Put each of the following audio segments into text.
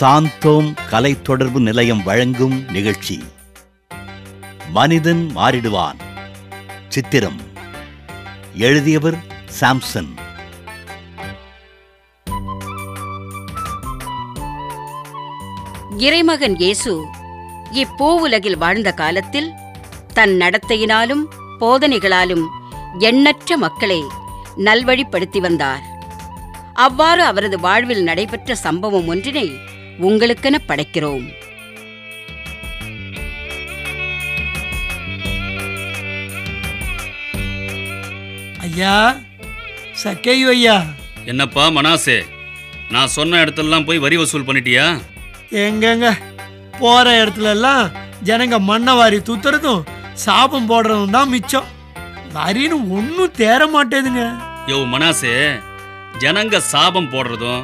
சாந்தோம் கலை தொடர்பு நிலையம் வழங்கும் நிகழ்ச்சி. மனிதன் மாறிடுவான். சித்திரம். எழுதியவர் சாம்சன். இறைமகன் இயேசு இப்பூவுலகில் வாழ்ந்த காலத்தில் தன் நடத்தையினாலும் போதனைகளாலும் எண்ணற்ற மக்களை நல்வழிப்படுத்தி வந்தார். அவ்வாறு அவரது வாழ்வில் நடைபெற்ற சம்பவம் ஒன்றினை உங்களுக்கென படைக்கிறோம். ஐயா சக்கையு ஐயா. என்னப்பா மனாசே நான் சொன்ன இடத்துலலாம் போய் வரி வசூல் பண்ணிட்டியா? எங்கங்க போற இடத்துல எல்லாம் ஜனங்க மண்ணை வாரி தூத்துறதும் சாபம் போடுறதும் தான் மிச்சம். வரின்னு ஒன்றும் தேர மாட்டேதுங்க. யோ மனாசே ஜனங்க சாபம் போடுறதும்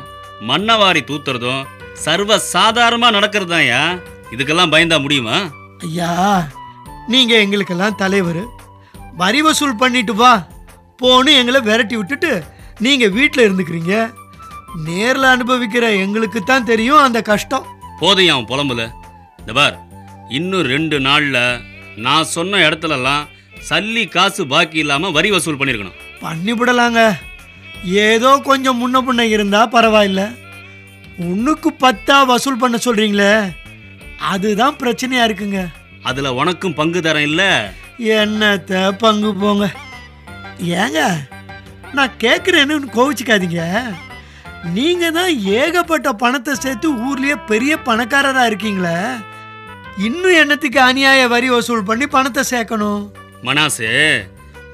மண்ணவாரி தூத்துறதும் சர்வ சாதாரணமா நடக்கிறதாயா இதுக்கெல்லாம் பயந்தா முடியுமா? ஐயா நீங்க எங்களுக்கெல்லாம் தலைவர். வரி வசூல் பண்ணிட்டு வா. போன்னு எங்களை விரட்டி விட்டுட்டு நீங்க வீட்டில் இருந்துக்கிறீங்க. நேரில் அனுபவிக்கிற எங்களுக்கு தான் தெரியும் அந்த கஷ்டம். போதையும் அவன் புலம்புல. இந்த பார் இன்னும் ரெண்டு நாள்ல நான் சொன்ன இடத்துலலாம் சல்லி காசு பாக்கி இல்லாம வரி வசூல் பண்ணிருக்கணும். பண்ணிவிடலாங்க. ஏதோ கொஞ்சம் முன்ன பின்ன இருந்தா பரவாயில்ல. ஒன்றுக்கு பத்தா வசூல் பண்ண சொல்றீங்களே? அதுதான் பிரச்சனையா இருக்குங்க. அதுல உனக்கும் பங்கு தரேன் இல்ல. என்னத்த பங்கு போங்க. ஏங்க நான் கேட்குறேன்னு கோவிச்சுக்காதீங்க. நீங்க தான் ஏகப்பட்ட பணத்தை சேர்த்து ஊர்லயே பெரிய பணக்காரரா இருக்கீங்களே. இன்னும் என்னத்துக்கு அநியாய வரி வசூல் பண்ணி பணத்தை சேர்க்கணும்? மனாசே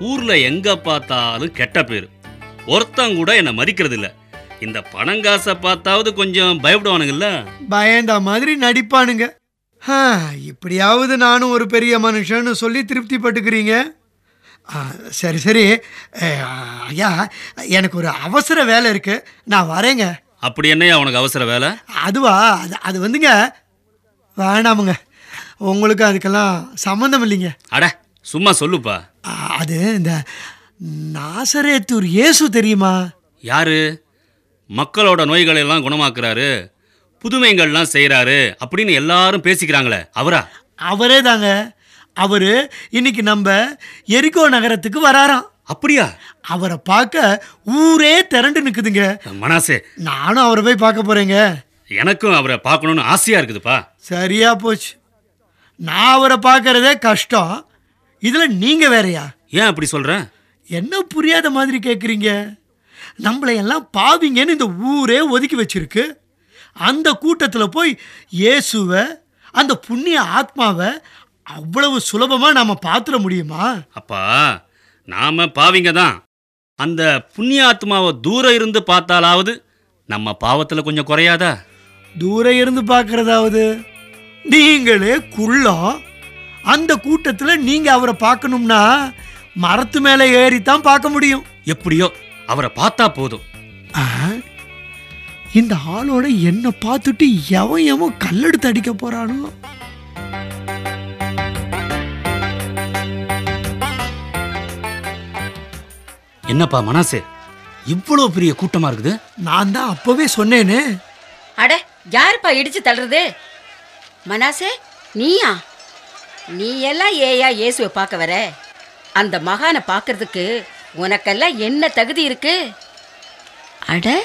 ஊர்ல எங்க பார்த்தாலும் கெட்ட பேர். ஒருத்தன் கூட என்னை மதிக்கிறது இல்ல இந்த பணங்காசை பார்த்தாவது கொஞ்சம் பயப்படுவானுங்கல்ல? பயந்த மாதிரி நடிப்பானுங்க. இப்படியாவது நானும் ஒரு பெரிய மனுஷன்னு சொல்லி திருப்தி பட்டுக்கிறீங்க சரி சரி. ஐயா எனக்கு ஒரு அவசர வேலை இருக்கு. நான் வரேங்க. அப்படி என்னையா உனக்கு அவசர வேலை? அதுவா அது அது வந்துங்க. வேணாமுங்க. உங்களுக்கு அதுக்கெல்லாம் சம்மந்தம் இல்லைங்க. அட சும்மா சொல்லுப்பா. அது இந்த நாசரேத்தூர் இயேசு தெரியுமா? யாரு? மக்களோட நோய்களை எல்லாம் குணமாக்குறாரு புதுமைகள்லாம் செய்றாரு அப்படின்னு எல்லாரும் பேசிக்கிறாங்களே அவரா? அவரே தாங்க அவரு இன்னைக்கு நம்ம எரிகோ நகரத்துக்கு வராராம். அப்படியா? அவரை பார்க்க ஊரே திரண்டு நிக்குதுங்க. மனாசே. நானும் அவரை போய் பார்க்க போறேங்க. எனக்கும் அவரை பார்க்கணும்னு ஆசையா இருக்குதுப்பா. சரியா போச்சு. நான் அவரை பார்க்கறதே கஷ்டம். இதுல நீங்க வேறயா? ஏன் அப்படி சொல்ற? என்ன புரியாத மாதிரி கேட்குறீங்க நம்மளை எல்லாம் பாவிங்கன்னு இந்த ஊரே ஒதுக்கி வச்சிருக்கு. அந்த கூட்டத்தில் போய் இயேசுவை அந்த புண்ணிய ஆத்மாவை அவ்வளவு சுலபமாக நாம் பார்த்துட முடியுமா? அப்பா நாம பாவிங்க தான். அந்த புண்ணியாத்மாவை தூரம் இருந்து பார்த்தாலாவது நம்ம பாவத்துல கொஞ்சம் குறையாதா? தூரம் இருந்து பார்க்கறதாவது? நீங்களே குள்ளம் அந்த கூட்டத்தில் நீங்கள் அவரை பார்க்கணும்னா மரத்து மேலே ஏறித்தான் பார்க்க முடியும். எப்படியோ அவரை பார்த்தா போதும். ஆ, இந்த ஆளோட என்னை பார்த்துட்டு எவன் எவன் கல்லெடுத்து அடிக்க போறானோ? என்னப்பா மனாசே? இவ்வளவு பெரிய கூட்டமா இருக்குது? நான் தான் அப்பவே சொன்னேனே. அட யாருப்பா இடிச்சு தள்ளுறது? மனாசே நீயா? நீ எல்லாம் ஏயா இயேசுவை பார்க்க வர? அந்த மகானை பார்க்கறதுக்கு உனக்கெல்லாம் என்ன தகுதி இருக்கு? அட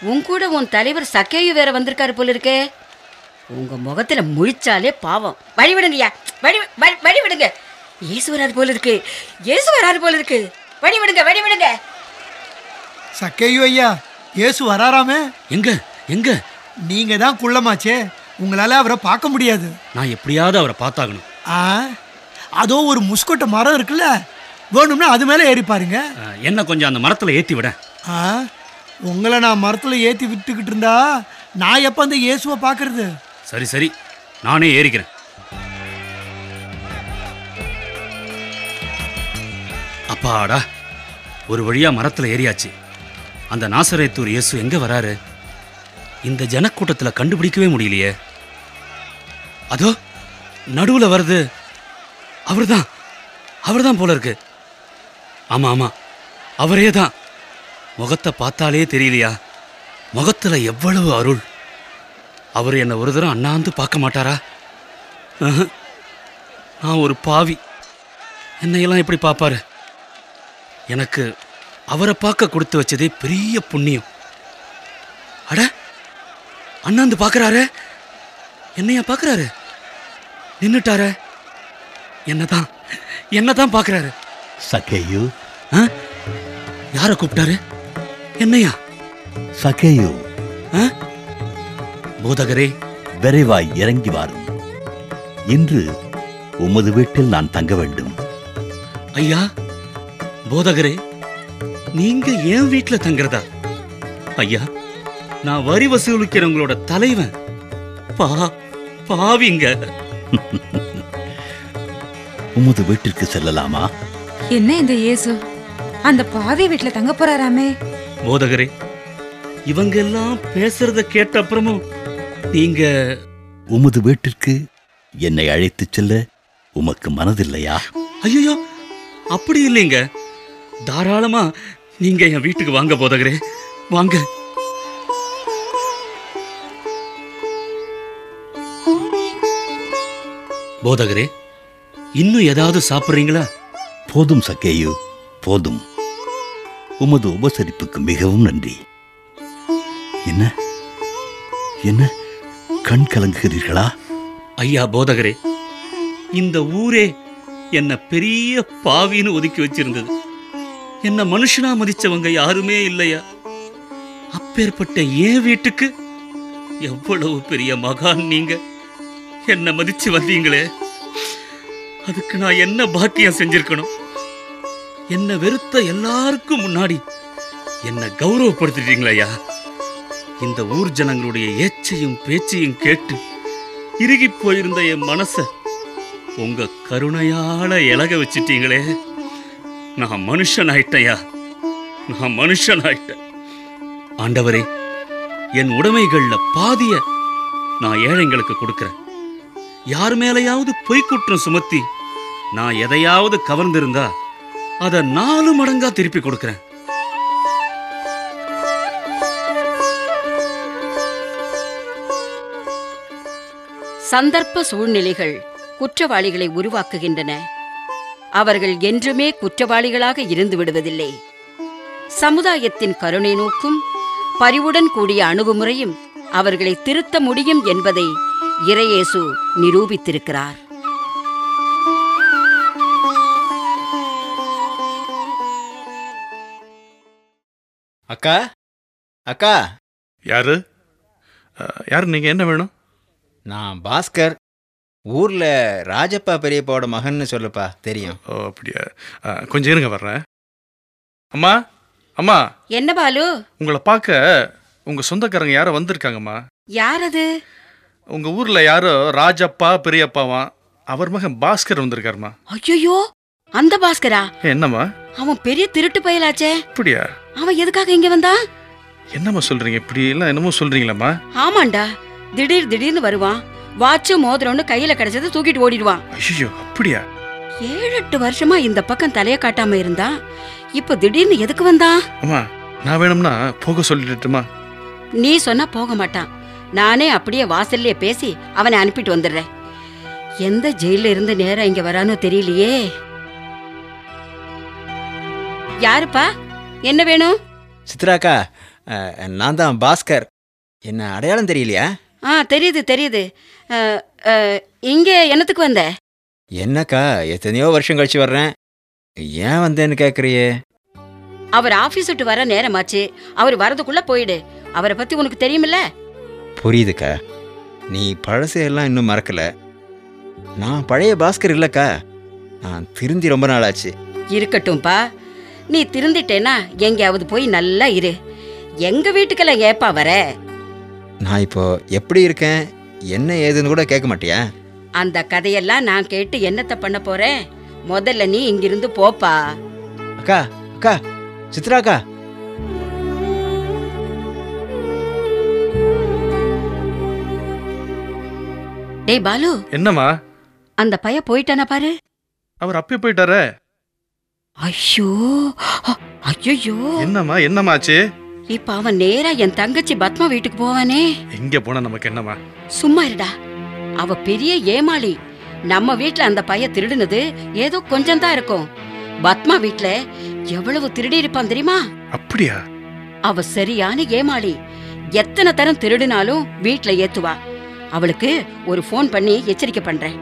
உன் கூட உன் தலைவர் சக்கேயு வேற வந்திருக்காரு போல இருக்கே. உங்க முகத்துல முழிச்சாலே பாவம். வழி விடுங்கய்யா. வழி வழி- வழி விடுங்க. இயேசு வராது போல இருக்கு. இயேசு வராது போல இருக்கு. வழி விடுங்க வழி விடுங்க. சக்கையோ ஐயா இயேசு வராராமே? எங்க எங்க? நீங்க தான் குள்ளமாச்சே. உங்களால அவரை பார்க்க முடியாது. நான் எப்படியாவது அவரை பார்த்தாகணும். ஆ? அதோ ஒரு முஸ்கொட்டை மரம் இருக்குல்ல? வேணும்னா அது மேலே ஏறி பாருங்க. என்ன கொஞ்சம் அந்த மரத்துல ஏத்தி விட. ஆ உங்களை நான் மரத்தில் ஏற்றி விட்டுக்கிட்டு இருந்தா நான் எப்போ அந்த இயேசுவை பார்க்கறது? சரி சரி. நானே ஏறிக்கிறேன். அப்பாடா ஒரு வழியா மரத்துல ஏறியாச்சு. அந்த நாசரேத்தூர் இயேசு எங்க வராரு? இந்த ஜனக்கூட்டத்துல கண்டுபிடிக்கவே முடியலையே. அதோ நடுவுல வருது அவர்தான். அவர்தான் போல இருக்கு. ஆமாம் ஆமாம் அவரே தான் முகத்தை பார்த்தாலே தெரியலையா? முகத்தில் எவ்வளவு அருள். அவர் என்னை ஒரு தரம் அண்ணாந்து பார்க்க மாட்டாரா? நான் ஒரு பாவி. என்னையெல்லாம் எப்படி பார்ப்பாரு? எனக்கு அவரை பார்க்க கொடுத்து வச்சதே பெரிய புண்ணியம். அட அண்ணாந்து பார்க்குறாரு? என்னையா பார்க்கறாரு? நின்னுட்டாரே? என்னதான் என்னதான் பார்க்குறாரு? சகேயு? யாரை கூப்பிட்டாரு? என்னையா? சகேயு? போதகரே. விரைவாய் இறங்கி வாரும் இன்று உமது வீட்டில் நான் தங்க வேண்டும். ஐயா போதகரே நீங்க என் வீட்ல தங்குறதா? ஐயா நான் வரி வசூலிக்கிறவங்களோட தலைவன். பா பாவிங்க. உமது வீட்டிற்கு செல்லலாமா? என்ன இந்த இயேசு? அந்த பாவி வீட்ல தங்க போறாராமே. போதகரே இவங்க எல்லாம் பேசுறத கேட்ட அப்புறமும் நீங்க உமது வீட்டிற்கு என்னை அழைத்துச் செல்ல உமக்கு மனதில்லையா? ஐயோ அப்படி இல்லைங்க. தாராளமா நீங்க என் வீட்டுக்கு வாங்க போதகரே வாங்க. போதகரே இன்னும் ஏதாவது சாப்பிடுறீங்களா? போதும் சக்கேயு போதும். உமது உபசரிப்புக்கு மிகவும் நன்றி. என்ன? என்ன? கண் கலங்குகிறீர்களா? ஐயா போதகரே இந்த ஊரே என்ன பெரிய பாவின்னு ஒதுக்கி வச்சிருந்தது. என்ன மனுஷனா மதிச்சவங்க யாருமே இல்லையா? அப்பேற்பட்ட ஏன் வீட்டுக்கு எவ்வளவு பெரிய மகான் நீங்க? என்ன மதிச்சு வந்தீங்களே? அதுக்கு நான் என்ன பாக்கியம் செஞ்சிருக்கணும்? என்ன வெறுத்த எல்லாருக்கும் முன்னாடி என்ன கௌரவப்படுத்திட்டீங்களா இந்த ஊர் ஜனங்களுடைய ஏச்சையும் பேச்சையும் கேட்டு இறுகி போயிருந்த என் மனச உங்க கருணையால இலக வச்சிட்டீங்களே. நான் மனுஷன் ஆயிட்டையா நான் மனுஷன் ஆயிட்டேன் ஆண்டவரே என் உடைமைகள்ல பாதிய நான் ஏழைங்களுக்கு கொடுக்குறேன். யார் மேலையாவது பொய்க்குற்றம் சுமத்தி நான் எதையாவது கவர்ந்திருந்தா அதை நாலு மடங்கா திருப்பி கொடுக்கிறேன். சந்தர்ப்ப சூழ்நிலைகள் குற்றவாளிகளை உருவாக்குகின்றன. அவர்கள் என்றுமே குற்றவாளிகளாக இருந்து விடுவதில்லை. சமுதாயத்தின் கருணை நோக்கும் பரிவுடன் கூடிய அணுகுமுறையும் அவர்களை திருத்த முடியும் என்பதை இறையேசு நிரூபித்திருக்கிறார். அக்கா? அக்கா? யாரு? யாரு நீங்க என்ன வேணும்? நான் பாஸ்கர். ஊர்ல ராஜப்பா பெரியப்பாவோட மகன்னு சொல்லுப்பா தெரியும். ஓ அப்படியா. கொஞ்சம் இருங்க வர்றேன். அம்மா அம்மா. என்ன பாலு? உங்களை பார்க்க உங்க சொந்தக்காரங்க யாரோ வந்திருக்காங்கம்மா. யார் அது உங்க ஊர்ல யாரோ ராஜப்பா பெரியப்பாவா? அவர் மகன் பாஸ்கர் வந்திருக்காருமா ஐயோ அந்த பாஸ்கரா? என்னம்மா? அவன் பெரிய திருட்டு பயலாச்சே. அப்படியா? அவன் எதுக்காக இங்க வந்தான் என்னம்மா சொல்றீங்க? இப்படி எல்லாம் என்னமோ சொல்றீங்களாம்மா? ஆமாண்டா. திடீர் திடீர்னு வருவான். வாட்சு மோதிரம்னு கையில கிடைச்சது தூக்கிட்டு ஓடிடுவான். ஐயோ அப்படியா? ஏழு எட்டு வருஷமா இந்த பக்கம் தலைய காட்டாம இருந்தான் இப்ப திடீர்னு எதுக்கு வந்தான் அம்மா நான் வேணும்னா போக சொல்லிட்டுமா நீ சொன்னா போக மாட்டான். நானே அப்படியே வாசல்லே பேசி அவனை அனுப்பிட்டு வந்துடுறேன். எந்த ஜெயில இருந்து நேரா இங்க வரானோ தெரியலையே. யாருப்பா? என்ன வேணும்? சித்ராக்கா நான் தான் பாஸ்கர். என்ன அடையாளம் தெரியலையா? ஆ தெரியுது தெரியுது. இங்க என்னத்துக்கு வந்த? என்னக்கா எத்தனையோ வருஷம் கழிச்சு வர்றேன். ஏன் வந்தேன்னு கேட்குறியே அவர் ஆபீஸ் விட்டு வர நேரமாச்சு. அவர் வரதுக்குள்ள போயிடு. அவரை பத்தி உனக்கு தெரியுமில்ல? புரியுதுக்கா. நீ பழசையெல்லாம் இன்னும் மறக்கல. நான் பழைய பாஸ்கர் இல்லைக்கா. நான் திருந்தி ரொம்ப நாள் ஆச்சு இருக்கட்டும்பா. நீ திருந்திட்டேனா எங்கேயாவது போய் நல்லா இரு. எங்க வீட்டுக்கெல்லாம் ஏப்பா வர? நான் இப்போ எப்படி இருக்கேன்? என்ன ஏதுன்னு கூட கேட்க மாட்டியா? அந்த கதையெல்லாம் நான் கேட்டு என்னத்த பண்ண போறேன்? முதல்ல நீ இங்கிருந்து போப்பா. அக்கா அக்கா சித்ராக்கா டேய் பாலு. என்னம்மா? அந்த பைய போயிட்டானா பாரு? அவர் அப்பயே போயிட்டாரே. ஐயோ ஐயோ என்னம்மா ஆச்சு இப்ப அவன் நேரா என் தங்கச்சி பத்மா வீட்டுக்கு போவானே. எங்க போனா நமக்கு என்னம்மா? சும்மா இருடா. அவ பெரிய ஏமாளி. நம்ம வீட்ல அந்த பைய திருடுனது ஏதோ கொஞ்சம் தான் இருக்கும். பத்மா வீட்ல எவ்வளவு திருடி இருப்பான் தெரியுமா? அப்படியா? அவ சரியான ஏமாளி. எத்தனை தரம் திருடினாலும் வீட்ல ஏத்துவா. அவளுக்கு ஒரு ஃபோன் பண்ணி எச்சரிக்கை பண்றேன்.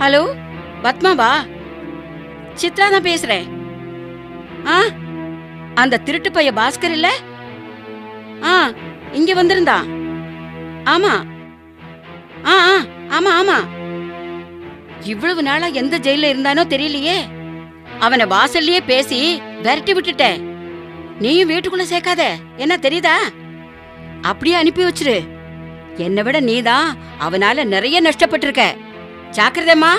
ஹலோ பத்மாவா? சித்ரா தான் பேசுறேன். ஆ அந்த திருட்டு பைய பாஸ்கர் இல்ல? ஆ இங்க வந்திருந்தா. ஆமா. ஆ ஆ ஆமா ஆமா. இவ்வளவு நாளா எந்த ஜெயில இருந்தானோ தெரியலையே. அவனை வாசல்லயே பேசி விரட்டி விட்டுட்டேன். நீயும் வீட்டுக்குள்ள சேர்க்காத. என்ன தெரியுதா? அப்படியே அனுப்பி வச்சிரு. என்னை விட நீதான் அவனால நிறைய நஷ்டப்பட்டிருக்க. ஜாக்கிரதைம்மா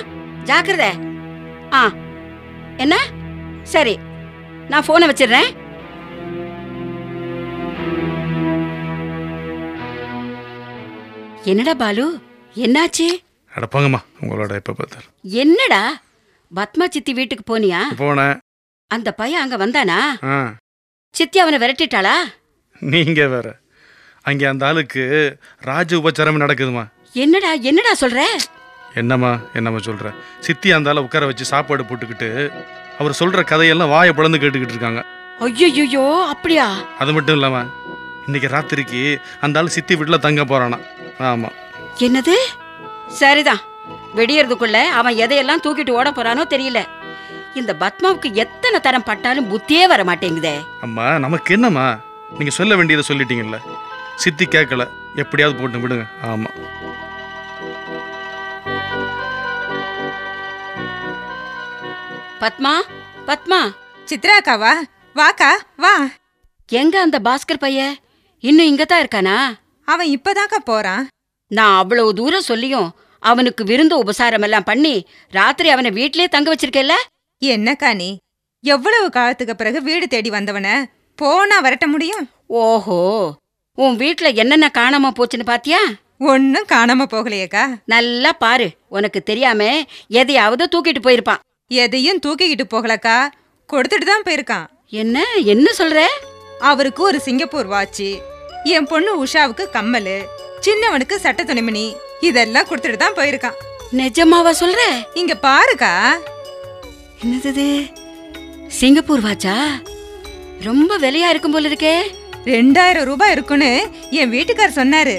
ஜாக்கிரதை. ஆ என்ன? சரி நான் போனை வச்சிடுறேன். என்னடா பாலு என்னாச்சு? அடப்பாங்கம்மா உங்களோட எப்ப பார்த்தாலும். என்னடா? பத்மா சித்தி வீட்டுக்கு போனியா? போனேன் அந்த பையன் அங்க வந்தானா? ஆ. சித்தி அவனை விரட்டிட்டாளா? நீங்க வேற. அங்கே அந்த ஆளுக்கு ராஜ உபச்சாரம் நடக்குதுமா என்னடா என்னடா சொல்ற? என்னம்மா என்னம்மா சொல்ற? சித்தி அந்த ஆளை உட்கார வச்சு சாப்பாடு போட்டுக்கிட்டு அவர் சொல்ற கதையெல்லாம் வாயை பிளந்து கேட்டுக்கிட்டு இருக்காங்க. ஐயோ அப்படியா? அது மட்டும் இல்லாம இன்னைக்கு ராத்திரிக்கு அந்த ஆள் சித்தி வீட்டில் தங்க போறானா? ஆமா. என்னது? சரிதான். வெடியறதுக்குள்ள அவன் எதையெல்லாம் தூக்கிட்டு ஓட போறானோ தெரியல. இந்த பத்மாவுக்கு எத்தனை தரம் பட்டாலும் புத்தியே வர மாட்டேங்குதே. அம்மா நமக்கு என்னம்மா? நீங்க சொல்ல வேண்டியதை சொல்லிட்டீங்கல்ல. சித்தி கேட்கல எப்படியாவது போட்டு விடுங்க. ஆமா. பத்மா பத்மா. சித்ராக்காவா வாக்கா வா. எங்க அந்த பாஸ்கர் பைய? இன்னும் இங்க தான் இருக்கானா? அவன் இப்பதாக்கா போறான். நான் அவ்வளவு தூரம் சொல்லியும் அவனுக்கு விருந்து உபசாரம் எல்லாம் பண்ணி ராத்திரி அவனை வீட்லயே தங்க வச்சிருக்கேல்ல? என்னக்கா நீ? எவ்வளவு காலத்துக்கு பிறகு வீடு தேடி வந்தவன? போனா வரட்ட முடியும்? ஓஹோ. உன் வீட்ல என்னென்ன காணாம போச்சுன்னு பாத்தியா? ஒன்னும் காணாம போகலையேக்கா. நல்லா பாரு. உனக்கு தெரியாம எதையாவது தூக்கிட்டு போயிருப்பான். எதையும் தூக்கிக்கிட்டு போகலக்கா. கொடுத்துட்டு தான் போயிருக்கான். என்ன? என்ன சொல்ற? அவருக்கு ஒரு சிங்கப்பூர் வாட்சி என் பொண்ணு உஷாவுக்கு கம்மலு சின்னவனுக்கு சட்ட துணிமணி இதெல்லாம் கொடுத்துட்டு தான் போயிருக்கான். நிஜமாவா சொல்ற? இங்க பாருக்கா. என்னது? சிங்கப்பூர் வாச்சா ரொம்ப விலையா இருக்கும் போல இருக்கே. ரெண்டாயிரம் ரூபாய் இருக்குன்னு என் வீட்டுக்கார் சொன்னாரு.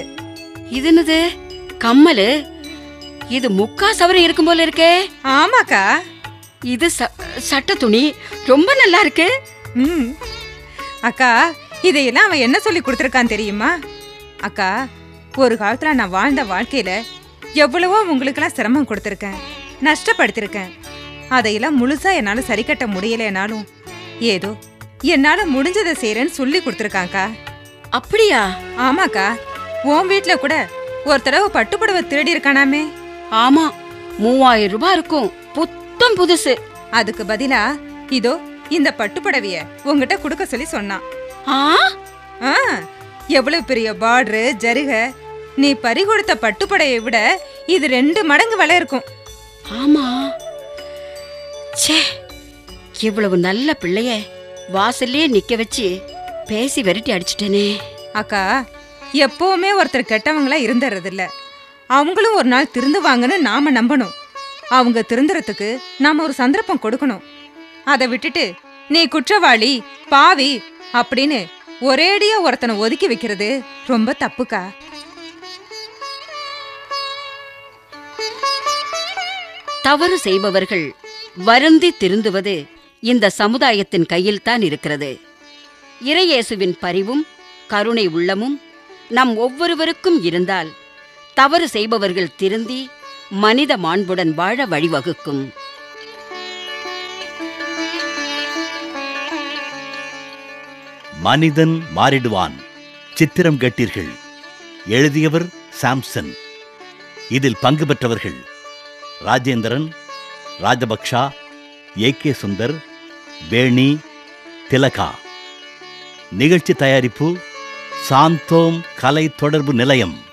இது என்னது? கம்மலு? இது முக்கா சவரம் இருக்கும் போல இருக்கே. ஆமாக்கா. இது சட்ட துணி. ரொம்ப நல்லா இருக்கு. ம். அக்கா இதையெல்லாம் அவன் என்ன சொல்லி கொடுத்துருக்கான் தெரியுமா? அக்கா ஒரு காலத்துல நான் வாழ்ந்த வாழ்க்கையில எவ்வளவோ உங்களுக்கெல்லாம் சிரமம் கொடுத்துருக்கேன். நஷ்டப்படுத்திருக்கேன். அதையெல்லாம் முழுசா என்னால சரி கட்ட முடியலைனாலும் ஏதோ என்னால முடிஞ்சதை செய்யறேன்னு சொல்லி கொடுத்துருக்காங்க்கா அப்படியா? ஆமாக்கா. உன் வீட்ல கூட ஒரு தடவை பட்டுப்புடவை திருடி இருக்கானாமே. ஆமா மூவாயிரம் ரூபாய் இருக்கும். புத்தம் புதுசு. அதுக்கு பதிலா இதோ இந்த பட்டுப்புடவைய உங்ககிட்ட கொடுக்க சொல்லி சொன்னான். ஆ? ஆ எவ்வளவு பெரிய பார்டரு ஜருக. நீ பறி கொடுத்த பட்டுப்படையை விட இது ரெண்டு மடங்கு விலை இருக்கும். ஆமா. ச்சே இவ்வளவு நல்ல பிள்ளைய வாசல்லே நிக்க வச்சு பேசி விரட்டி அடிச்சிட்டேனே. அக்கா எப்பவுமே ஒருத்தர் கெட்டவங்களா இருந்துறது இல்ல அவங்களும் ஒரு நாள் திருந்துவாங்கன்னு நாம நம்பணும். அவங்க திருந்துறதுக்கு நாம ஒரு சந்தர்ப்பம் கொடுக்கணும். அதை விட்டுட்டு நீ குற்றவாளி பாவி அப்படின்னு ஒரேடியா ஒருத்தனை ஒதுக்கி வைக்கிறது ரொம்ப தப்புக்கா? தவறு செய்பவர்கள் வருந்தி திருந்துவது இந்த சமுதாயத்தின் கையில்தான் இருக்கிறது. இறையேசுவின் பரிவும் கருணை உள்ளமும் நம் ஒவ்வொருவருக்கும் இருந்தால் தவறு செய்பவர்கள் திருந்தி மனித மாண்புடன் வாழ வழிவகுக்கும். மனிதன் மாறிடுவான். சித்திரம் கேட்டீர்கள். எழுதியவர் சாம்சன். இதில் பங்கு பெற்றவர்கள் ராஜேந்திரன் ராஜபக்ஷா ஏ கே சுந்தர் வேணி திலகா. நிகழ்ச்சி தயாரிப்பு சாந்தோம் கலை தொடர்பு நிலையம்.